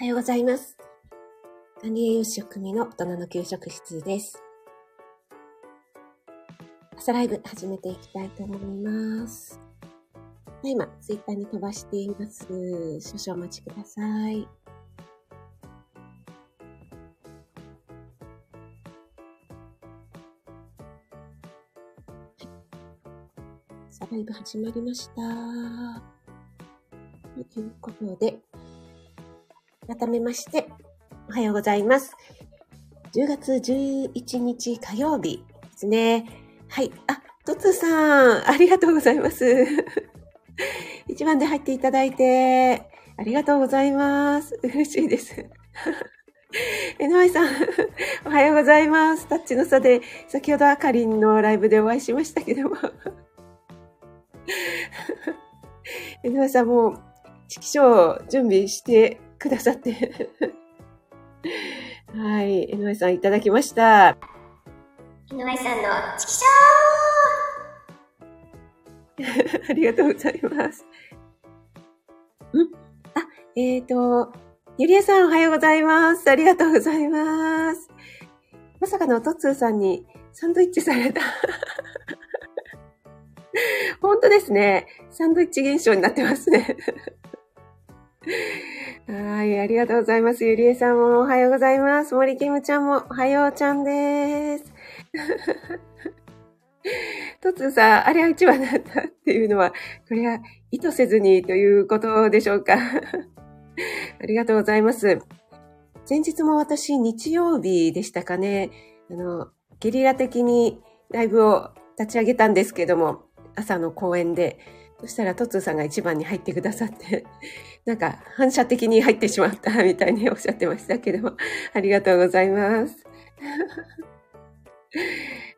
おはようございます。管理栄養士組の大人の給食室です。朝ライブ始めていきたいと思います。今、ツイッターに飛ばしています。少々お待ちください。朝ライブ始まりました。ということで、改めまして、おはようございます。10月11日火曜日ですね。はい。あ、トツさん、ありがとうございます。一番で入っていただいて、ありがとうございます。嬉しいです。えなまいさん、おはようございます。タッチの差で、先ほどあかりんのライブでお会いしましたけども。えなまいさんもう、指揮書準備してくださって。はい。えなまいさんいただきました。井上さんのチキシ ありがとうございます。んあ、えっ、ー、と、ゆりえさんおはようございます。ありがとうございます。まさかのトッツーさんにサンドイッチされた。本当ですね。サンドイッチ現象になってますね。はい、ありがとうございます。ゆりえさんもおはようございます。森キムちゃんもおはようちゃんです。トツーさん、あれは一番だったっていうのは、これは意図せずにということでしょうか。ありがとうございます。前日も私、日曜日でしたかね、あの、ゲリラ的にライブを立ち上げたんですけども、朝の公演で、そしたらトツーさんが一番に入ってくださって、なんか反射的に入ってしまったみたいにおっしゃってましたけども、ありがとうございます。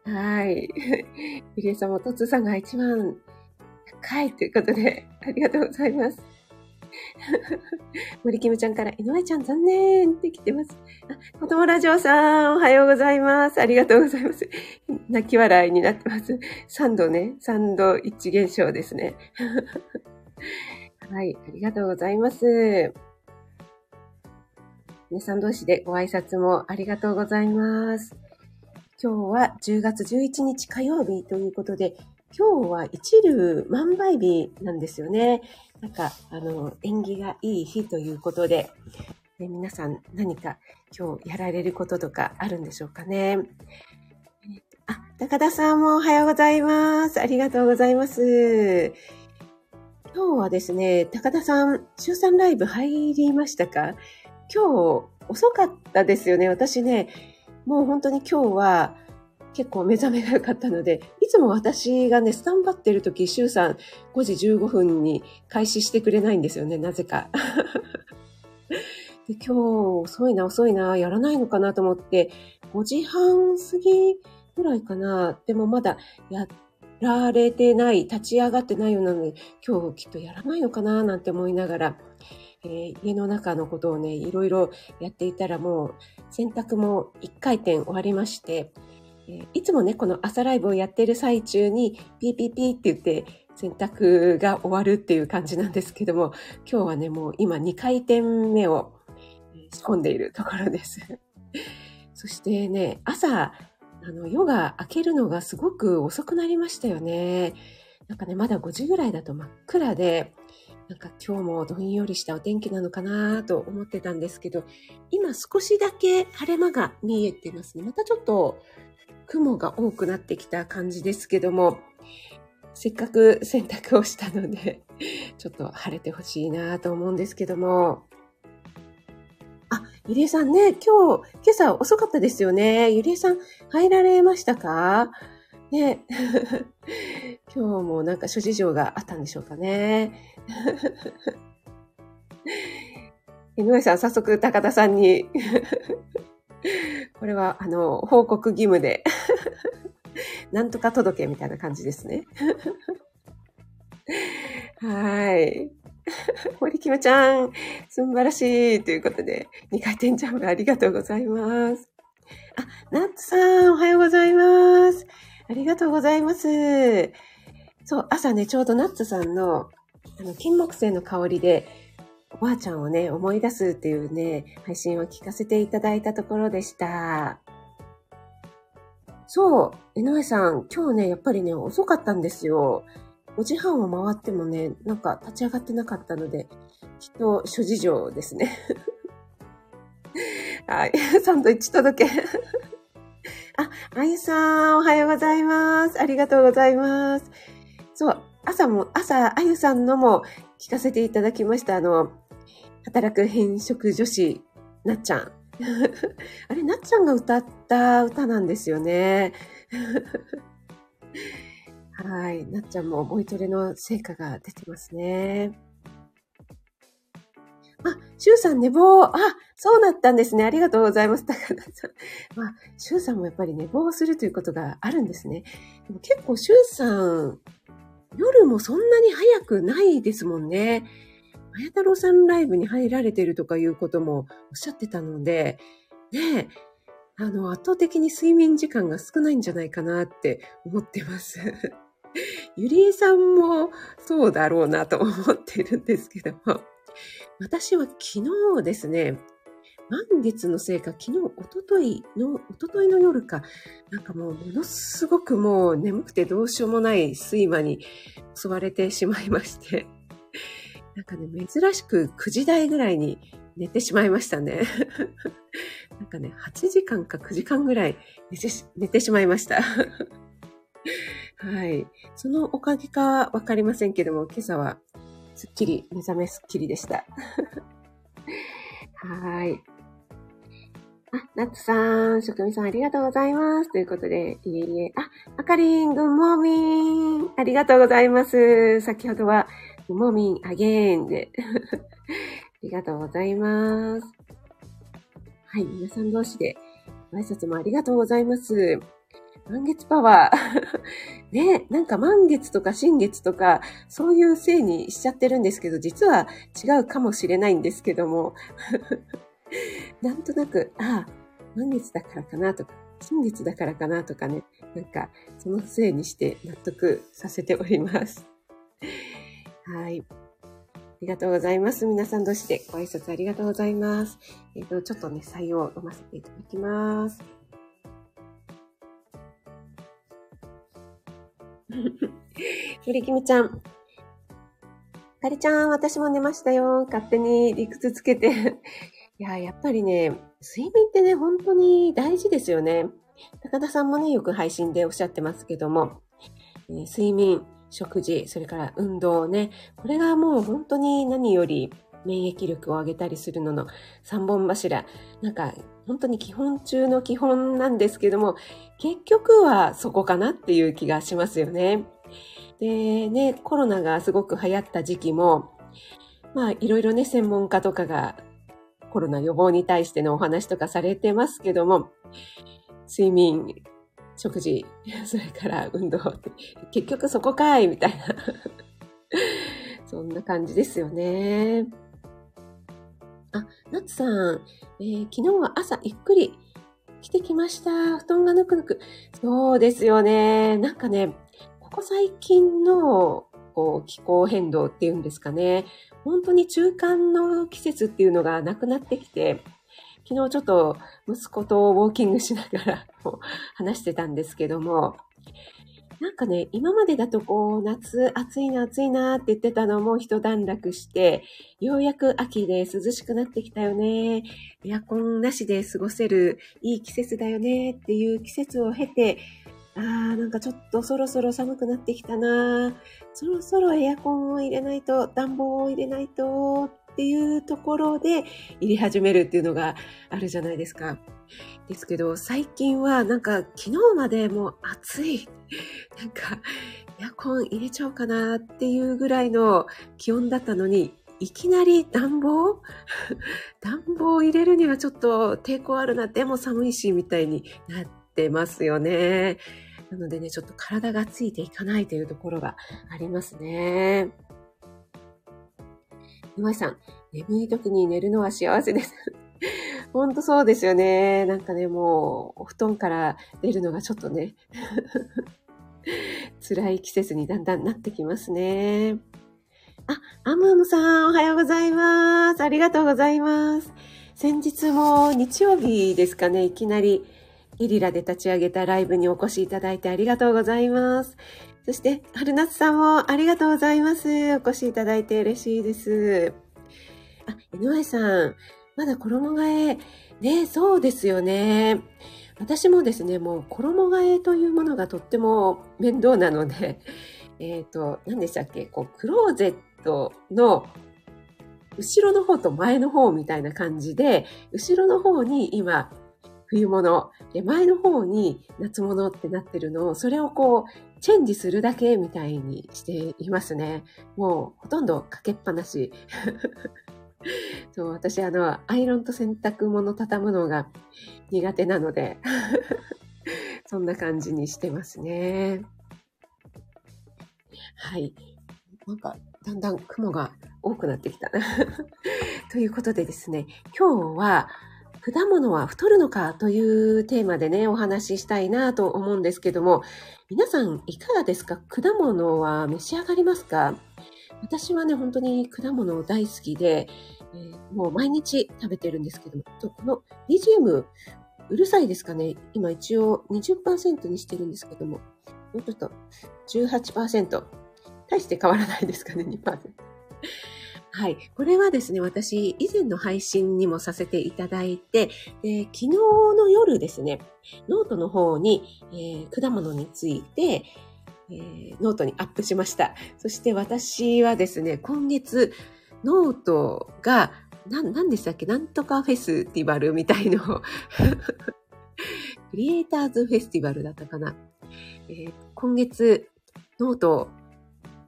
はい。ゆりえさんもトツーさんが一番高いということで、ありがとうございます。森キムちゃんから、井上ちゃん残念って来てます。あ、子供ラジオさん、おはようございます。ありがとうございます。泣き笑いになってます。3度ね、3度一現象ですね。はい、ありがとうございます。皆さん同士でご挨拶もありがとうございます。今日は10月11日火曜日ということで、今日は一粒万倍日なんですよね。なんか、あの、縁起がいい日ということで、ね、皆さん何か今日やられることとかあるんでしょうかね。あ、高田さんもおはようございます。ありがとうございます。今日はですね、高田さん、週3ライブ入りましたか？今日遅かったですよね。私ね、もう本当に今日は結構目覚めが良かったので、つも私がね、スタンバってる時、週3、5時15分に開始してくれないんですよね、なぜか。で今日遅いな、遅いな、やらないのかなと思って、5時半過ぎぐらいかな。でもまだやられてない、立ち上がってないようなので、今日きっとやらないのかな、なんて思いながら、えー、家の中のことをね、いろいろやっていたらもう洗濯も1回転終わりまして、えー、いつもね、この朝ライブをやっている最中にピーピーピーって言って洗濯が終わるっていう感じなんですけども、今日はね、もう今2回転目を仕込んでいるところです。そしてね、朝、あの、夜が明けるのがすごく遅くなりましたよね。なんかね、まだ5時ぐらいだと真っ暗で、なんか今日もどんよりしたお天気なのかなと思ってたんですけど、今少しだけ晴れ間が見えてますね。またちょっと雲が多くなってきた感じですけども、せっかく洗濯をしたので、ちょっと晴れてほしいなと思うんですけども。あ、ゆりえさんね、今日、今朝遅かったですよね。ゆりえさん入られましたか？ね。今日もなんか諸事情があったんでしょうかね。井上さん、早速高田さんに これは、あの、報告義務でなんとか届けみたいな感じですね。はい。森キムちゃん、素晴らしいということで、2回転ジャンプありがとうございます。あ、ナッツさん、おはようございます。ありがとうございます。そう、朝ね、ちょうどナッツさんの、あの、金木犀の香りで、おばあちゃんをね、思い出すっていうね、配信を聞かせていただいたところでした。そう、江上さん、今日ね、やっぱりね、遅かったんですよ。5時半を回ってもね、なんか立ち上がってなかったので、きっと諸事情ですね。はい。サンドイッチ届け。あ、あゆさん、おはようございます。ありがとうございます。そう、朝も、朝、あゆさんのも聞かせていただきました。あの、働く変色女子、なっちゃん。あれ、なっちゃんが歌った歌なんですよね。はい。なっちゃんもボイトレの成果が出てますね。あ、シュウさん寝坊。あ、そうだったんですね。ありがとうございます。高田さん。まあ、シュウさんもやっぱり寝坊するということがあるんですね。でも結構シュウさん、夜もそんなに早くないですもんね。あや太郎さんライブに入られてるとかいうこともおっしゃってたので、ねえ、あの、圧倒的に睡眠時間が少ないんじゃないかなって思ってます。ゆりえさんもそうだろうなと思ってるんですけども、私は昨日ですね、満月のせいか、昨日、おとといの、おとといの夜か、なんかもうものすごくもう眠くてどうしようもない睡魔に襲われてしまいまして、なんかね、珍しく9時台ぐらいに寝てしまいましたね。なんかね、8時間か9時間ぐらい寝て寝てしまいました。はい。そのおかげかわかりませんけども、今朝はすっきり、目覚めすっきりでした。はい。あ、ナッツさん、職味さんありがとうございます。ということで、いえいえ。あ、あかりん、グッモーミン。ありがとうございます。先ほどは、グッモーミン、アゲーンで。ありがとうございます。はい、皆さん同士で、ご挨拶もありがとうございます。満月パワー。ね、なんか満月とか新月とか、そういうせいにしちゃってるんですけど、実は違うかもしれないんですけども、なんとなく、ああ、満月だからかなとか、新月だからかなとかね、なんか、そのせいにして納得させております。はい。ありがとうございます。皆さん同士でご挨拶ありがとうございます。えっ、と、ちょっとね、採用飲ませていただきます。森きみちゃん。かりちゃん、私も寝ましたよ。勝手に理屈つけて。いや、やっぱりね、睡眠ってね、本当に大事ですよね。高田さんもね、よく配信でおっしゃってますけども、えー睡眠、食事、それから運動ね、これがもう本当に何より免疫力を上げたりするのの三本柱。なんか、本当に基本中の基本なんですけども、結局はそこかなっていう気がしますよね。で、ね、コロナがすごく流行った時期も、まあ、いろいろね、専門家とかがコロナ予防に対してのお話とかされてますけども、睡眠、食事、それから運動って、結局そこかいみたいな。そんな感じですよね。あ、ナッツさん、えー昨日は朝ゆっくり来てきました。布団がぬくぬく。そうですよね。なんかね、ここ最近のこう気候変動っていうんですかね。本当に中間の季節っていうのがなくなってきて、昨日ちょっと息子とウォーキングしながら話してたんですけども、なんかね、今までだとこう、夏暑いな暑いなって言ってたのも一段落して、ようやく秋で涼しくなってきたよね。エアコンなしで過ごせるいい季節だよねっていう季節を経て、あーなんかちょっとそろそろ寒くなってきたなそろそろエアコンを入れないと、暖房を入れないとっっていうところで入れ始めるっていうのがあるじゃないですか。ですけど、最近はなんか昨日までもう暑い。なんかエアコン入れちゃおうかなっていうぐらいの気温だったのに、いきなり暖房？暖房を入れるにはちょっと抵抗あるな。でも寒いし、みたいになってますよね。なのでね、ちょっと体がついていかないというところがありますね。岩井さん、眠い時に寝るのは幸せです。ほんとそうですよね。なんかね、もう、お布団から出るのがちょっとね、辛い季節にだんだんなってきますね。あ、アムアムさん、おはようございます。ありがとうございます。先日も日曜日ですかね、いきなりゲリラで立ち上げたライブにお越しいただいてありがとうございます。そして、春夏さんもありがとうございます。お越しいただいて嬉しいです。あ、NY さん、まだ衣替え、ね、そうですよね。私もですね、もう衣替えというものがとっても面倒なので、えっ、ー、と、何でしたっけ、こう、クローゼットの後ろの方と前の方みたいな感じで、後ろの方に今、冬物、で前の方に夏物ってなってるのを、それをこう、チェンジするだけみたいにしていますね。もう、ほとんどかけっぱなし。そう、私、あの、アイロンと洗濯物畳むのが苦手なので そんな感じにしてますね。はい。なんか、だんだん雲が多くなってきたな ということでですね、今日は、果物は太るのかというテーマでね、お話ししたいなと思うんですけども、皆さんいかがですか？果物は召し上がりますか？私はね、本当に果物大好きで、えー、もう毎日食べてるんですけども、この BGM、うるさいですかね？今一応20%にしてるんですけども、もうちょっと18%。大して変わらないですかね、2%。はい。これはですね、私、以前の配信にもさせていただいて、で昨日の夜ですね、ノートの方に、えー、果物について、えー、ノートにアップしました。そして私はですね、今月、ノートが、な、なんでしたっけなんとかフェスティバルみたいの クリエイターズフェスティバルだったかな。えー、今月、ノート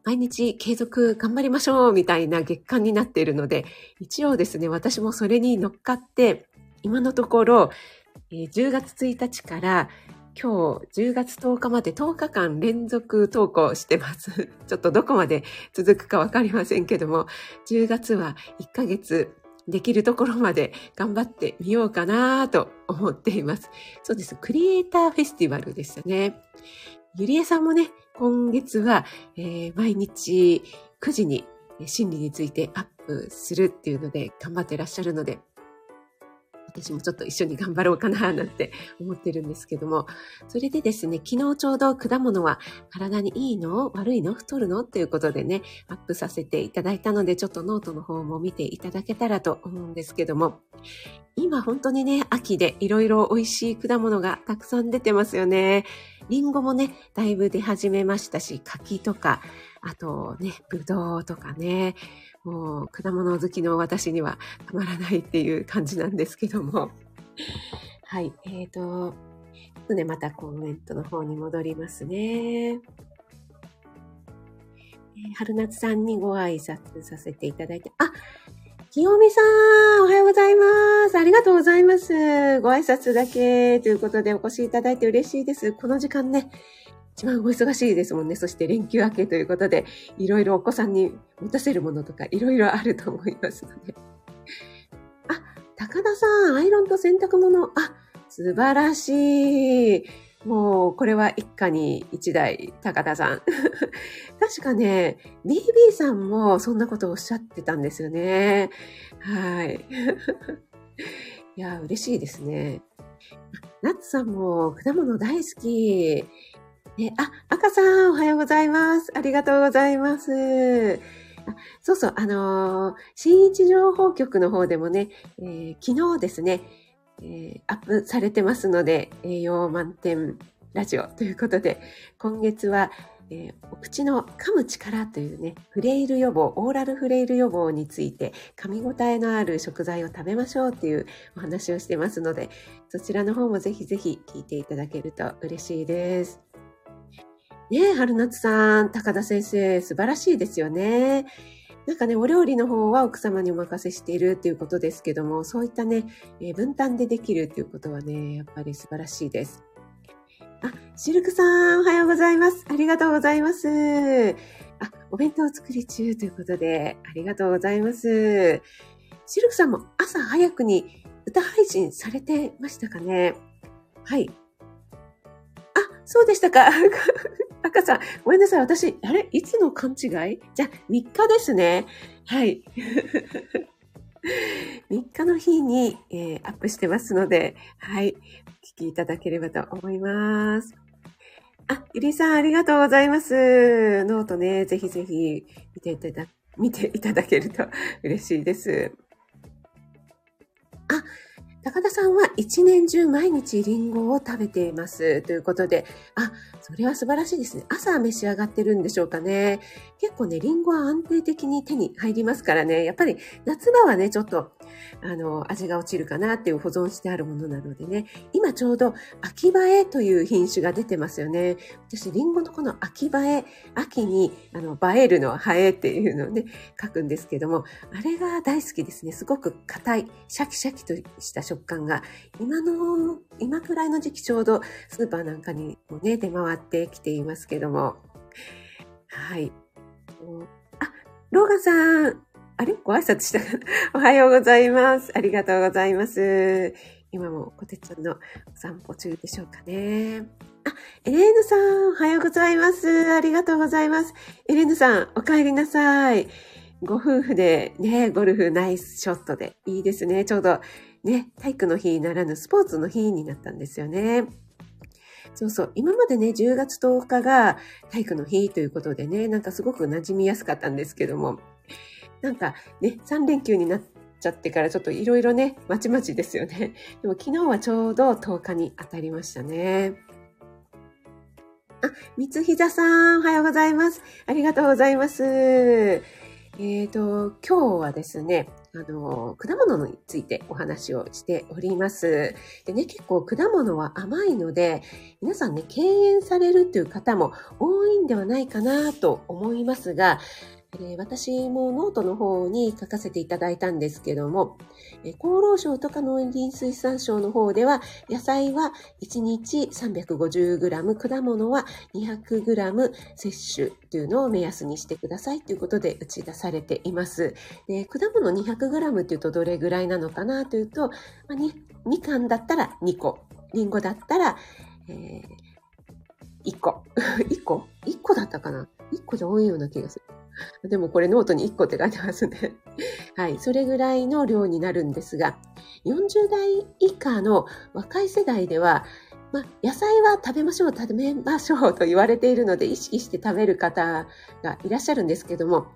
毎日継続頑張りましょうみたいな月間になっているので、一応ですね、私もそれに乗っかって、今のところ、えー、10月1日から今日10月10日まで10日間連続投稿してます。ちょっとどこまで続くかわかりませんけども、10月は1ヶ月できるところまで頑張ってみようかなと思っています。そうです。クリエイターフェスティバルでしたね。ゆりえさんもね、今月は、えー、毎日9時に心理についてアップするっていうので頑張ってらっしゃるので、私もちょっと一緒に頑張ろうかななんて思ってるんですけども、それでですね、昨日ちょうど果物は体にいいの悪いの太るのっていうことでね、アップさせていただいたので、ちょっとノートの方も見ていただけたらと思うんですけども、今本当にね、秋でいろいろ美味しい果物がたくさん出てますよね。リンゴもね、だいぶ出始めましたし、柿とか、あとね、ぶどうとかね、もう果物好きの私にはたまらないっていう感じなんですけども。はい、えっ、ー、と、ちょっとね、またコメントの方に戻りますね。春夏さんにご挨拶させていただいて、あ、清美さん、おはようございます。ありがとうございます。ご挨拶だけということでお越しいただいて嬉しいです。この時間ね、一番お忙しいですもんね。そして連休明けということで、いろいろお子さんに持たせるものとかいろいろあると思いますので。あ、高田さん、アイロンと洗濯物。あ、素晴らしい。もう、これは一家に一台、高田さん。確かね、BB さんもそんなことをおっしゃってたんですよね。はい。いや、嬉しいですね。ナッツさんも果物大好き。ね、あ、赤さん、おはようございます。ありがとうございます。あそうそう、あのー、新一情報局の方でもね、えー、昨日ですね、えー、アップされてますので、栄養満点ラジオということで、今月は、えー、お口の噛む力というね、フレイル予防、オーラルフレイル予防について、噛み応えのある食材を食べましょうっていうお話をしてますので、そちらの方もぜひぜひ聞いていただけると嬉しいです。ねえ、春夏さん、高田先生、素晴らしいですよね。なんかね、お料理の方は奥様にお任せしているっていうことですけども、そういったね、えー、分担でできるっていうことはね、やっぱり素晴らしいです。あ、シルクさん、おはようございます。ありがとうございます。あ、お弁当作り中ということで、ありがとうございます。シルクさんも朝早くに歌配信されてましたかね？はい。あ、そうでしたか。さん、ごめんなさい。私、あれ？いつの勘違い？じゃあ、3日ですね。はい。3日の日に、えー、アップしてますので、はい。お聞きいただければと思います。あ、ゆりさん、ありがとうございます。ノートね、ぜひぜひ見ていただ、見ていただけると嬉しいです。あ、高田さんは一年中毎日リンゴを食べています。ということで、あ、それは素晴らしいですね。朝召し上がってるんでしょうかね。結構ね、リンゴは安定的に手に入りますからね。やっぱり夏場はね、ちょっと、あの、味が落ちるかなっていう保存してあるものなのでね。今ちょうど秋映えという品種が出てますよね。私、リンゴのこの秋映え、秋に、あの、映えるのは映えっていうのをね、書くんですけども、あれが大好きですね。すごく硬い、シャキシャキとした食感が、今の、今くらいの時期ちょうどスーパーなんかにもね、出回ってきていますけども。はい。あ、ローガンさん。あれ？ご挨拶したかな おはようございます。ありがとうございます。今もコテちゃんのお散歩中でしょうかね。あ、エレーヌさん、おはようございます。ありがとうございます。エレーヌさん、お帰りなさい。ご夫婦でね、ゴルフナイスショットでいいですね。ちょうどね、体育の日ならぬスポーツの日になったんですよね。そうそう。今までね、10月10日が体育の日ということでね、なんかすごく馴染みやすかったんですけども、なんかね、3連休になっちゃってからちょっといろいろね、まちまちですよね。でも昨日はちょうど10日に当たりましたね。あ、三つひざさん、おはようございます。ありがとうございます。えっ、ー、と、今日はですね、あの、果物についてお話をしております。でね、結構果物は甘いので、皆さんね、敬遠されるという方も多いんではないかなと思いますが、私もノートの方に書かせていただいたんですけども、厚労省とか農林水産省の方では、野菜は1日 350g、果物は 200g 摂取というのを目安にしてくださいということで打ち出されています。で果物 200g っていうとどれぐらいなのかなというと、まあ、みかんだったら2個、りんごだったら、えー、1個。1個 ?1 個だったかな ?1 個で多いような気がする。でもこれノートに1個って書いてますね。はい。それぐらいの量になるんですが、40代以下の若い世代では、まあ、野菜は食べましょう、食べましょうと言われているので意識して食べる方がいらっしゃるんですけども、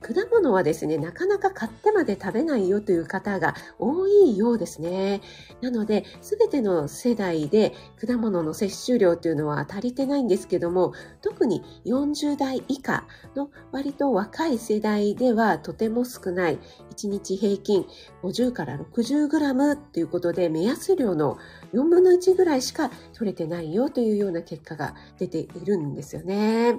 果物はですね、なかなか買ってまで食べないよという方が多いようですね。なので、すべての世代で果物の摂取量というのは足りてないんですけども、特に40代以下の割と若い世代ではとても少ない1日平均50から60グラムということで目安量の4分の1ぐらいしか取れてないよというような結果が出ているんですよね。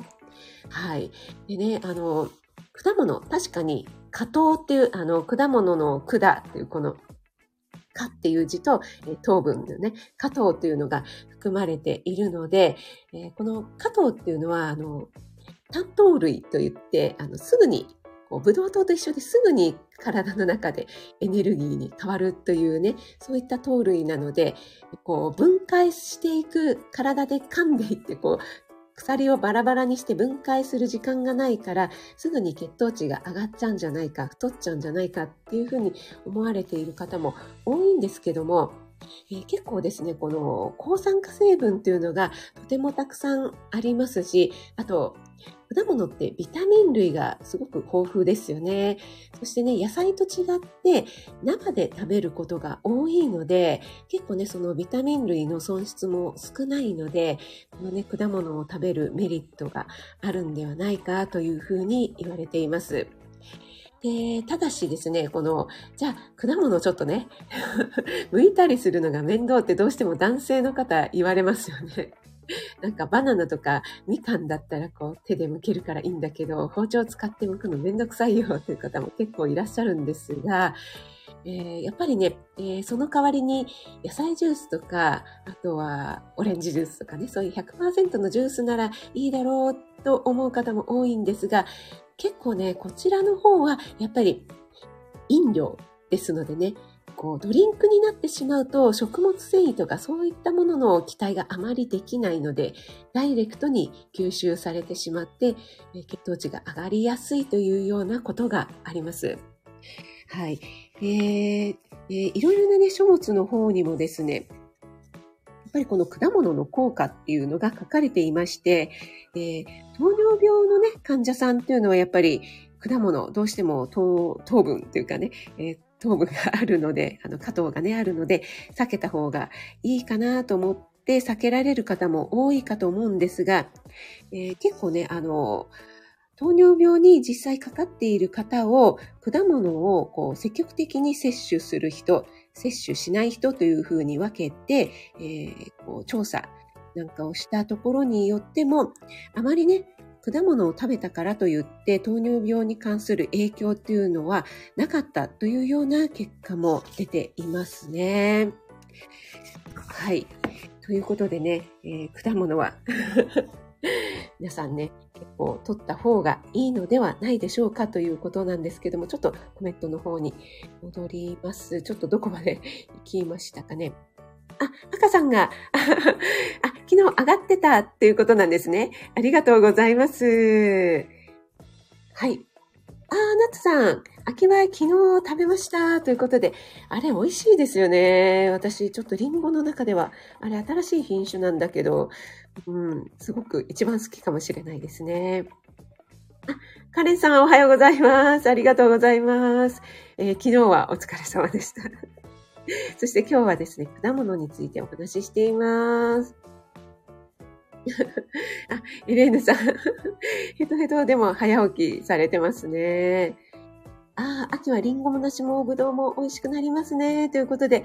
はい。でね、あの、果物、確かに、果糖っていう、あの、果物の管っていう、この、果っていう字と、糖分のね、果糖っていうのが含まれているので、この果糖っていうのは、あの、単糖類といって、あの、すぐにこうブドウ糖と一緒ですぐに体の中でエネルギーに変わるというね、そういった糖類なので、こう分解していく、体で噛んでいって、こう、鎖をバラバラにして分解する時間がないから、すぐに血糖値が上がっちゃうんじゃないか、太っちゃうんじゃないかっていうふうに思われている方も多いんですけども、えー、結構ですね、この抗酸化成分っていうのがとてもたくさんありますし、あと、果物ってビタミン類がすごく豊富ですよね。そしてね、野菜と違って生で食べることが多いので、結構ね、そのビタミン類の損失も少ないので、このね、果物を食べるメリットがあるんではないかというふうに言われています。で、ただしですね、この、じゃあ、果物ちょっとね、剥いたりするのが面倒ってどうしても男性の方言われますよね。なんかバナナとかみかんだったらこう手で剥けるからいいんだけど、包丁を使って剥くのめんどくさいよという方も結構いらっしゃるんですが、えー、やっぱりね、えー、その代わりに野菜ジュースとか、あとはオレンジジュースとかね、そういう100%のジュースならいいだろうと思う方も多いんですが、結構ね、こちらの方はやっぱり飲料ですのでね、こう、ドリンクになってしまうと、食物繊維とかそういったものの期待があまりできないので、ダイレクトに吸収されてしまって、血糖値が上がりやすいというようなことがあります。はい。えー、えー、いろいろなね、書物の方にもですね、ぱりこの果物の効果っていうのが書かれていまして、えー、糖尿病のね、患者さんっていうのはやっぱり果物、どうしても糖分っていうかね、えー、糖分があるので、あの、果糖がね、あるので、避けた方がいいかなと思って避けられる方も多いかと思うんですが、えー、結構ね、あの、糖尿病に実際かかっている方を、果物をこう積極的に摂取する人、摂取しない人というふうに分けて、えー、こう調査なんかをしたところによっても、あまりね、果物を食べたからといって糖尿病に関する影響っていうのはなかったというような結果も出ていますね。はい。ということでね、えー、果物は皆さんね、結構取った方がいいのではないでしょうかということなんですけども、ちょっとコメントの方に戻ります。ちょっとどこまで行きましたかね。あ、赤さんが、あ、昨日上がってたっていうことなんですね。ありがとうございます。はい。あー、ナッツさん、秋葉昨日食べましたということで、あれ美味しいですよね。私、ちょっとリンゴの中では、あれ新しい品種なんだけど、うん、すごく一番好きかもしれないですね。あ、カレンさんおはようございます。ありがとうございます。えー、昨日はお疲れ様でした。そして今日はですね、果物についてお話ししています。あ、エレーヌさん。ヘトヘトでも早起きされてますね。ああ、秋はリンゴも梨もぶどうも美味しくなりますね。ということで、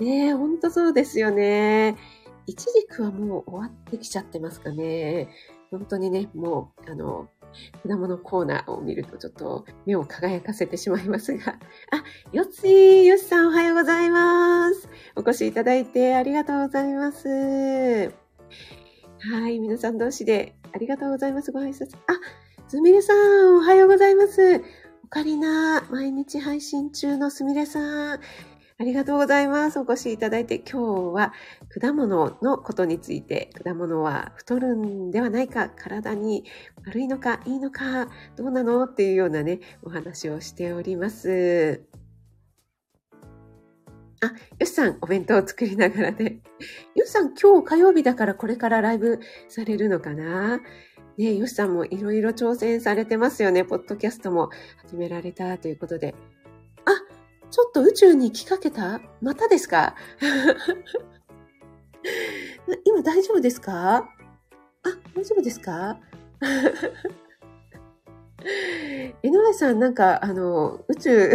ねえ、ほんとそうですよね。いちじくはもう終わってきちゃってますかね。本当にね、もう、あの、果物コーナーを見るとちょっと目を輝かせてしまいますが。あ、よっつー、よっさんおはようございます。お越しいただいてありがとうございます。はい、皆さん同士でありがとうございます。ご挨拶。あ、すみれさん、おはようございます。オカリナ、毎日配信中のすみれさん。ありがとうございます。お越しいただいて、今日は果物のことについて、果物は太るんではないか、体に悪いのか、いいのか、どうなの？っていうようなね、お話をしております。あ、よしさん、お弁当を作りながらで。よしさん、今日火曜日だからこれからライブされるのかな？ねよしさんもいろいろ挑戦されてますよね。ポッドキャストも始められたということで。あちょっと宇宙に来かけた？またですか？今大丈夫ですか？あ、大丈夫ですか？NY さんなんか、あの、宇宙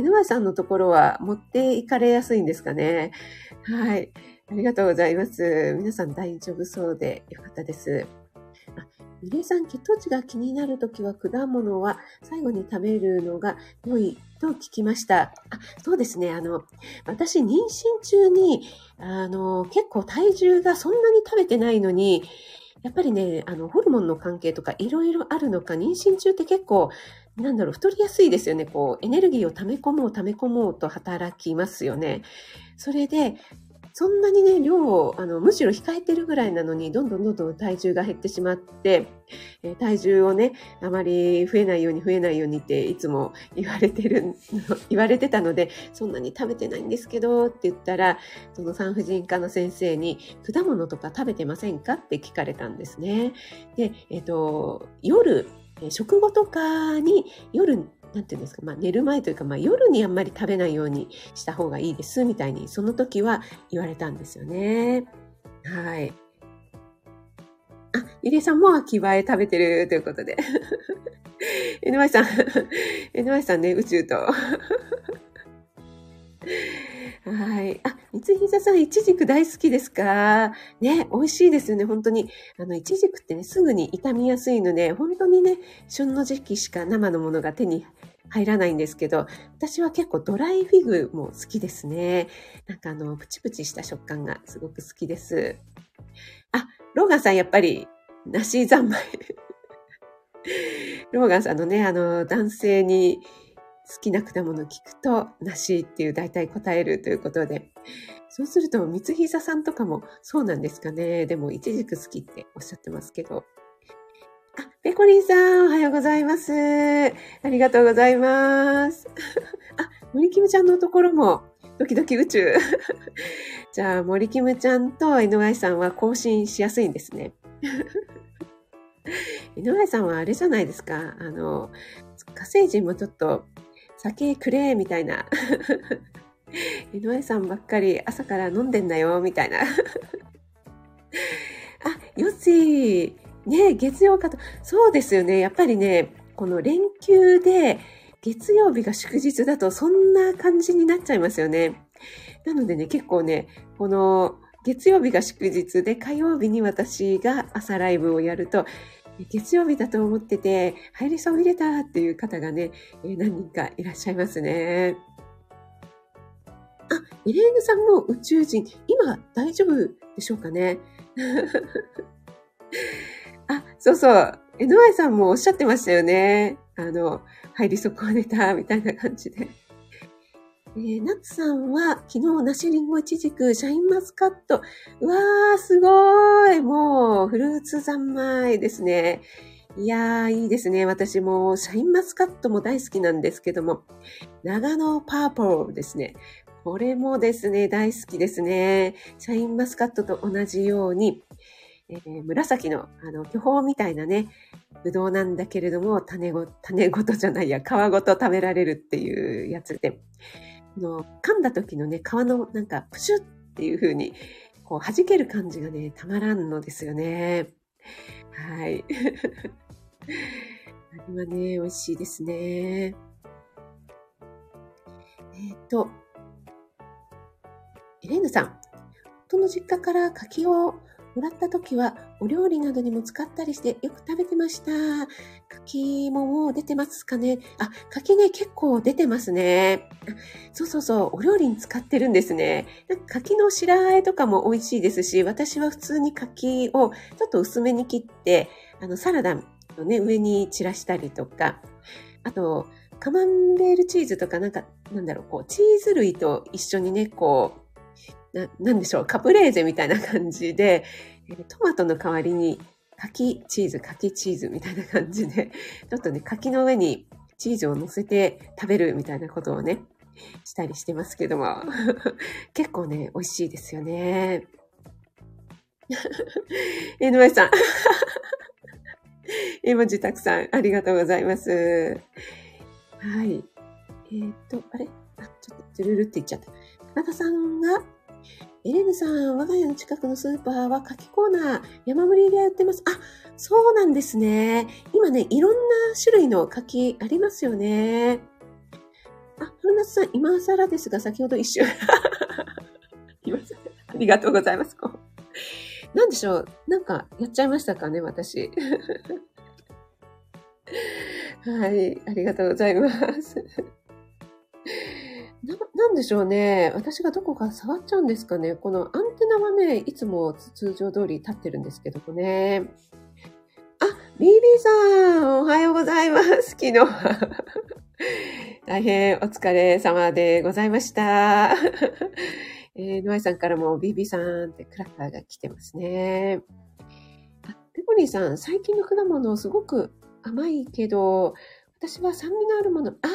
NY さんのところは持っていかれやすいんですかね。はい。ありがとうございます。皆さん大丈夫そうでよかったです。ゆりさん、血糖値が気になるときは果物は最後に食べるのが良いと聞きました。あ、そうですね。あの、私、妊娠中に、あの、結構体重がそんなに食べてないのに、やっぱりね、あの、ホルモンの関係とかいろいろあるのか、妊娠中って結構、なんだろう、太りやすいですよね。こう、エネルギーを溜め込もう、溜め込もうと働きますよね。それで、そんなにね、量を、あの、むしろ控えてるぐらいなのに、どんどんどんどん体重が減ってしまって、えー、体重をね、あまり増えないように増えないようにっていつも言われてる、言われてたので、そんなに食べてないんですけど、って言ったら、その産婦人科の先生に、果物とか食べてませんかって聞かれたんですね。で、えっ、ー、と、夜、え食後とかに夜なんていうんですか、まあ、寝る前というか、まあ、夜にあんまり食べないようにした方がいいですみたいにその時は言われたんですよね。はい。あ、ゆりさんも秋葉え食べてるということで。NY さん、NY さんね、宇宙と。はい。あ、三つひざさん、いちじく大好きですか？ね、美味しいですよね、本当に。あの、いちじくってね、すぐに傷みやすいので、本当にね、旬の時期しか生のものが手に入らないんですけど、私は結構ドライフィグも好きですね。なんかあの、プチプチした食感がすごく好きです。あ、ローガンさんやっぱり、梨三昧。ローガンさんのね、あの、男性に好きな果物聞くと、梨っていう大体答えるということで。そうすると、三つ膝さんとかもそうなんですかね。でも、いちじく好きっておっしゃってますけど。あ、ペコリンさん、おはようございます。ありがとうございます。あ、森キムちゃんのところも、ドキドキ宇宙。じゃあ、森キムちゃんと NY さんは更新しやすいんですね。NY さんはあれじゃないですか。あの、火星人もちょっと酒くれ、みたいな。井上さんばっかり朝から飲んでんだよ、みたいな。あ、よし。ね月曜かと。そうですよね。やっぱりね、この連休で月曜日が祝日だとそんな感じになっちゃいますよね。なのでね、結構ね、この月曜日が祝日で火曜日に私が朝ライブをやると、月曜日だと思ってて、入りそう入れたっていう方がね、え何人かいらっしゃいますね。あ、エレーヌさんも宇宙人、今大丈夫でしょうかね？あ、そうそう。NY さんもおっしゃってましたよね。あの、入り損ねた、みたいな感じで。えー、ナッツさんは昨日梨リンゴイチジクシャインマスカット。うわー、すごいもう、フルーツ三昧ですね。いやー、いいですね。私もシャインマスカットも大好きなんですけども、長野パーポーですね。これもですね、大好きですね。シャインマスカットと同じように、えー、紫の、あの、巨峰みたいなね、ぶどうなんだけれども、種ご、種ごとじゃないや、皮ごと食べられるっていうやつで、の噛んだ時のね、皮のなんかプシュっていう風に、こう弾ける感じがね、たまらんのですよね。はい。あれはね、美味しいですね。えっ、ー、と、エレーヌさん。夫の実家から柿をもらった時はお料理などにも使ったりしてよく食べてました。柿ももう出てますかねあ、柿ね、結構出てますね。そうそうそう、お料理に使ってるんですね。柿の白あえとかも美味しいですし、私は普通に柿をちょっと薄めに切って、あの、サラダのね、上に散らしたりとか、あと、カマンベールチーズとかなんか、なんだろう、こう、チーズ類と一緒にね、こう、な、なんでしょう、カプレーゼみたいな感じで、トマトの代わりに柿チーズ、柿チーズみたいな感じで、ちょっとね、柿の上にチーズを乗せて食べるみたいなことをね、したりしてますけども、結構ね、美味しいですよね。えのえさん。絵文字たくさんありがとうございます。はい。えっ、ー、と、あれ？あ、ちょっと、ズルルって言っちゃった。田中さんが、エレヌさん、我が家の近くのスーパーは柿コーナー、山盛りで売ってます。あ、そうなんですね。今ね、いろんな種類の柿ありますよね。あ、古夏さん、今更ですが、先ほど一瞬。今更。ありがとうございます。こうなんでしょう？なんか、やっちゃいましたかね、私。はい、ありがとうございます。な、んでしょうね。私がどこか触っちゃうんですかね。このアンテナはね、いつも通常通り立ってるんですけどもね。あ、ビービさん、おはようございます。昨日は。大変お疲れ様でございました。えー、ノアイさんからもビービーさんってクラッカーが来てますね。あ、ペコリーさん、最近の果物すごく甘いけど、私は酸味のあるもの。ああ、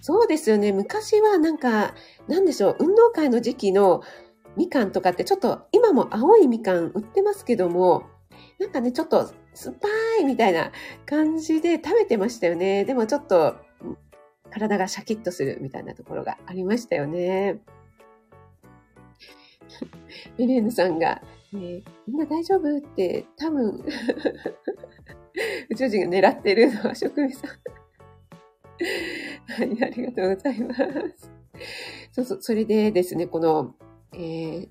そうですよね。昔はなんか、なんでしょう、運動会の時期のみかんとかってちょっと、今も青いみかん売ってますけども、なんかね、ちょっと酸っぱいみたいな感じで食べてましたよね。でもちょっと、体がシャキッとするみたいなところがありましたよね。メレーヌさんが、ね、みんな大丈夫？って多分 宇宙人が狙ってるのは職人さん。はい、ありがとうございます。そうそう、それでですね、この、えー、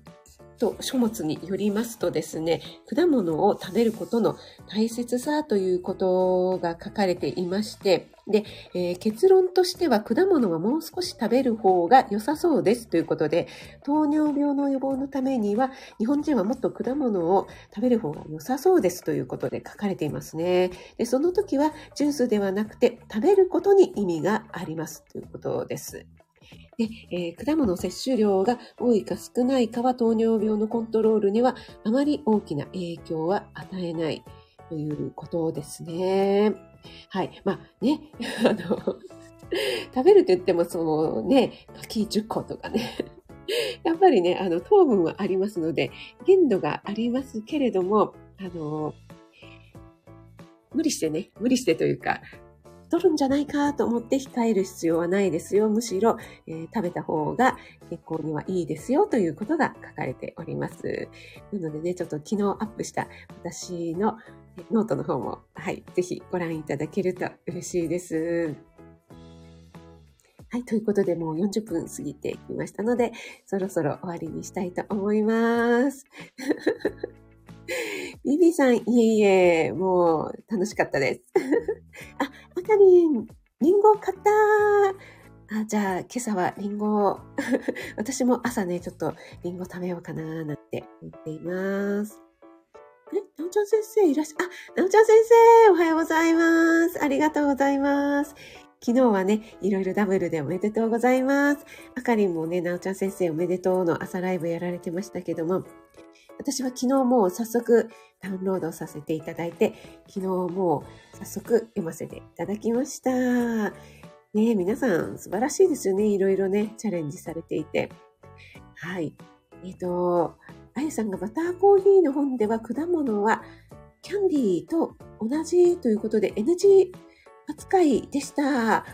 と書物によりますとですね、果物を食べることの大切さということが書かれていまして、で、えー、結論としては果物はもう少し食べる方が良さそうですということで、糖尿病の予防のためには、日本人はもっと果物を食べる方が良さそうですということで書かれていますね。で、その時はジュースではなくて食べることに意味がありますということです。で、えー、果物摂取量が多いか少ないかは糖尿病のコントロールにはあまり大きな影響は与えないということですね。はい。まあね、あの、食べると言ってもそのね、柿10個とかね。やっぱりね、あの、糖分はありますので、限度がありますけれども、あの、無理してね、無理してというか、太るんじゃないかと思って控える必要はないですよ。むしろ、えー、食べた方が健康にはいいですよということが書かれております。なのでね、ちょっと昨日アップした私のノートの方も、はい、ぜひご覧いただけると嬉しいです。はい、ということでもう40分過ぎてきましたので、そろそろ終わりにしたいと思います。ビビさん、いえいえ、もう楽しかったです。あ、あかりん、リンゴ買ったあ、じゃあ、今朝はリンゴを 私も朝ね、ちょっとリンゴ食べようかななんて思っています。え、なおちゃん先生いらっしゃ、あ、なおちゃん先生、おはようございます。ありがとうございます。昨日はね、いろいろダブルでおめでとうございます。あかりんもね、なおちゃん先生おめでとうの朝ライブやられてましたけども、私は昨日もう早速ダウンロードさせていただいて、昨日もう早速読ませていただきました。ね皆さん素晴らしいですよね。いろいろね、チャレンジされていて。はい。えっ、ー、と、あゆさんがバターコーヒーの本では果物はキャンディーと同じということで NG 扱いでした。あ、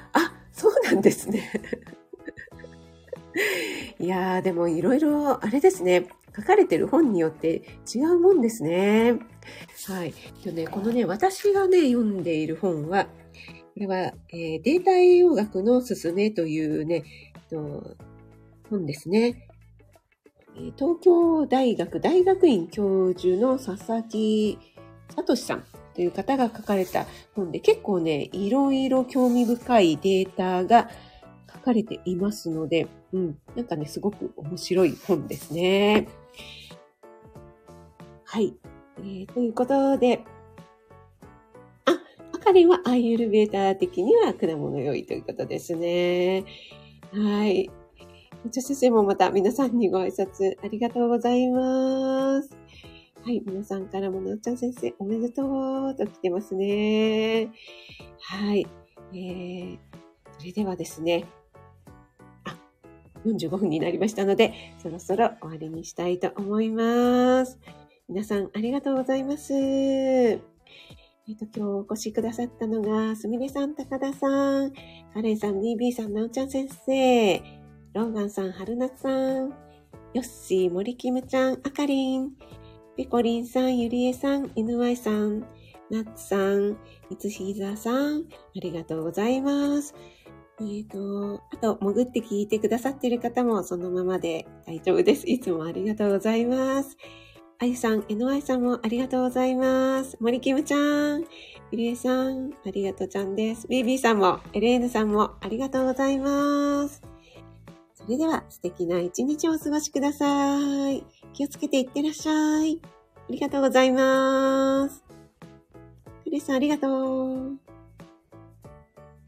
そうなんですね。いやー、でもいろいろあれですね。書かれてる本によって違うもんですね。はい。でね、このね、私がね、読んでいる本は、これは、えー、データ栄養学のすすめというね、と本ですね。東京大学大学院教授の佐々木聡さんという方が書かれた本で結構ね、いろいろ興味深いデータが書かれていますので、うん、なんかね、すごく面白い本ですね。はい。えー、ということで、あ、あかりはアイユルベーター的には果物良いということですね。はい。じゃ先生もまた皆さんにご挨拶ありがとうございます。はい。皆さんからもなおちゃん先生おめでとうと来てますね。はい。えー、それではですね、あ、45分になりましたので、そろそろ終わりにしたいと思います。皆さんありがとうございます。えっ、ー、と、今日お越しくださったのが、すみれさん、高田さん、カレンさん、DB さん、なおちゃん先生、ローガンさん、春夏さん、ヨッシー、森キムちゃん、あかりん、ピコリンさん、ゆりえさん、NY さん、ナッツさん、みつひざさん、ありがとうございます。えっ、ー、と、あと、潜って聞いてくださっている方もそのままで大丈夫です。いつもありがとうございます。あゆさん、えのあいさんもありがとうございます。森キムちゃん、ゆりえさん、ありがとうちゃんです。ビービーさんも、エレーヌさんもありがとうございます。それでは素敵な一日をお過ごしください。気をつけていってらっしゃい。ありがとうございます。クリスさんありがとう。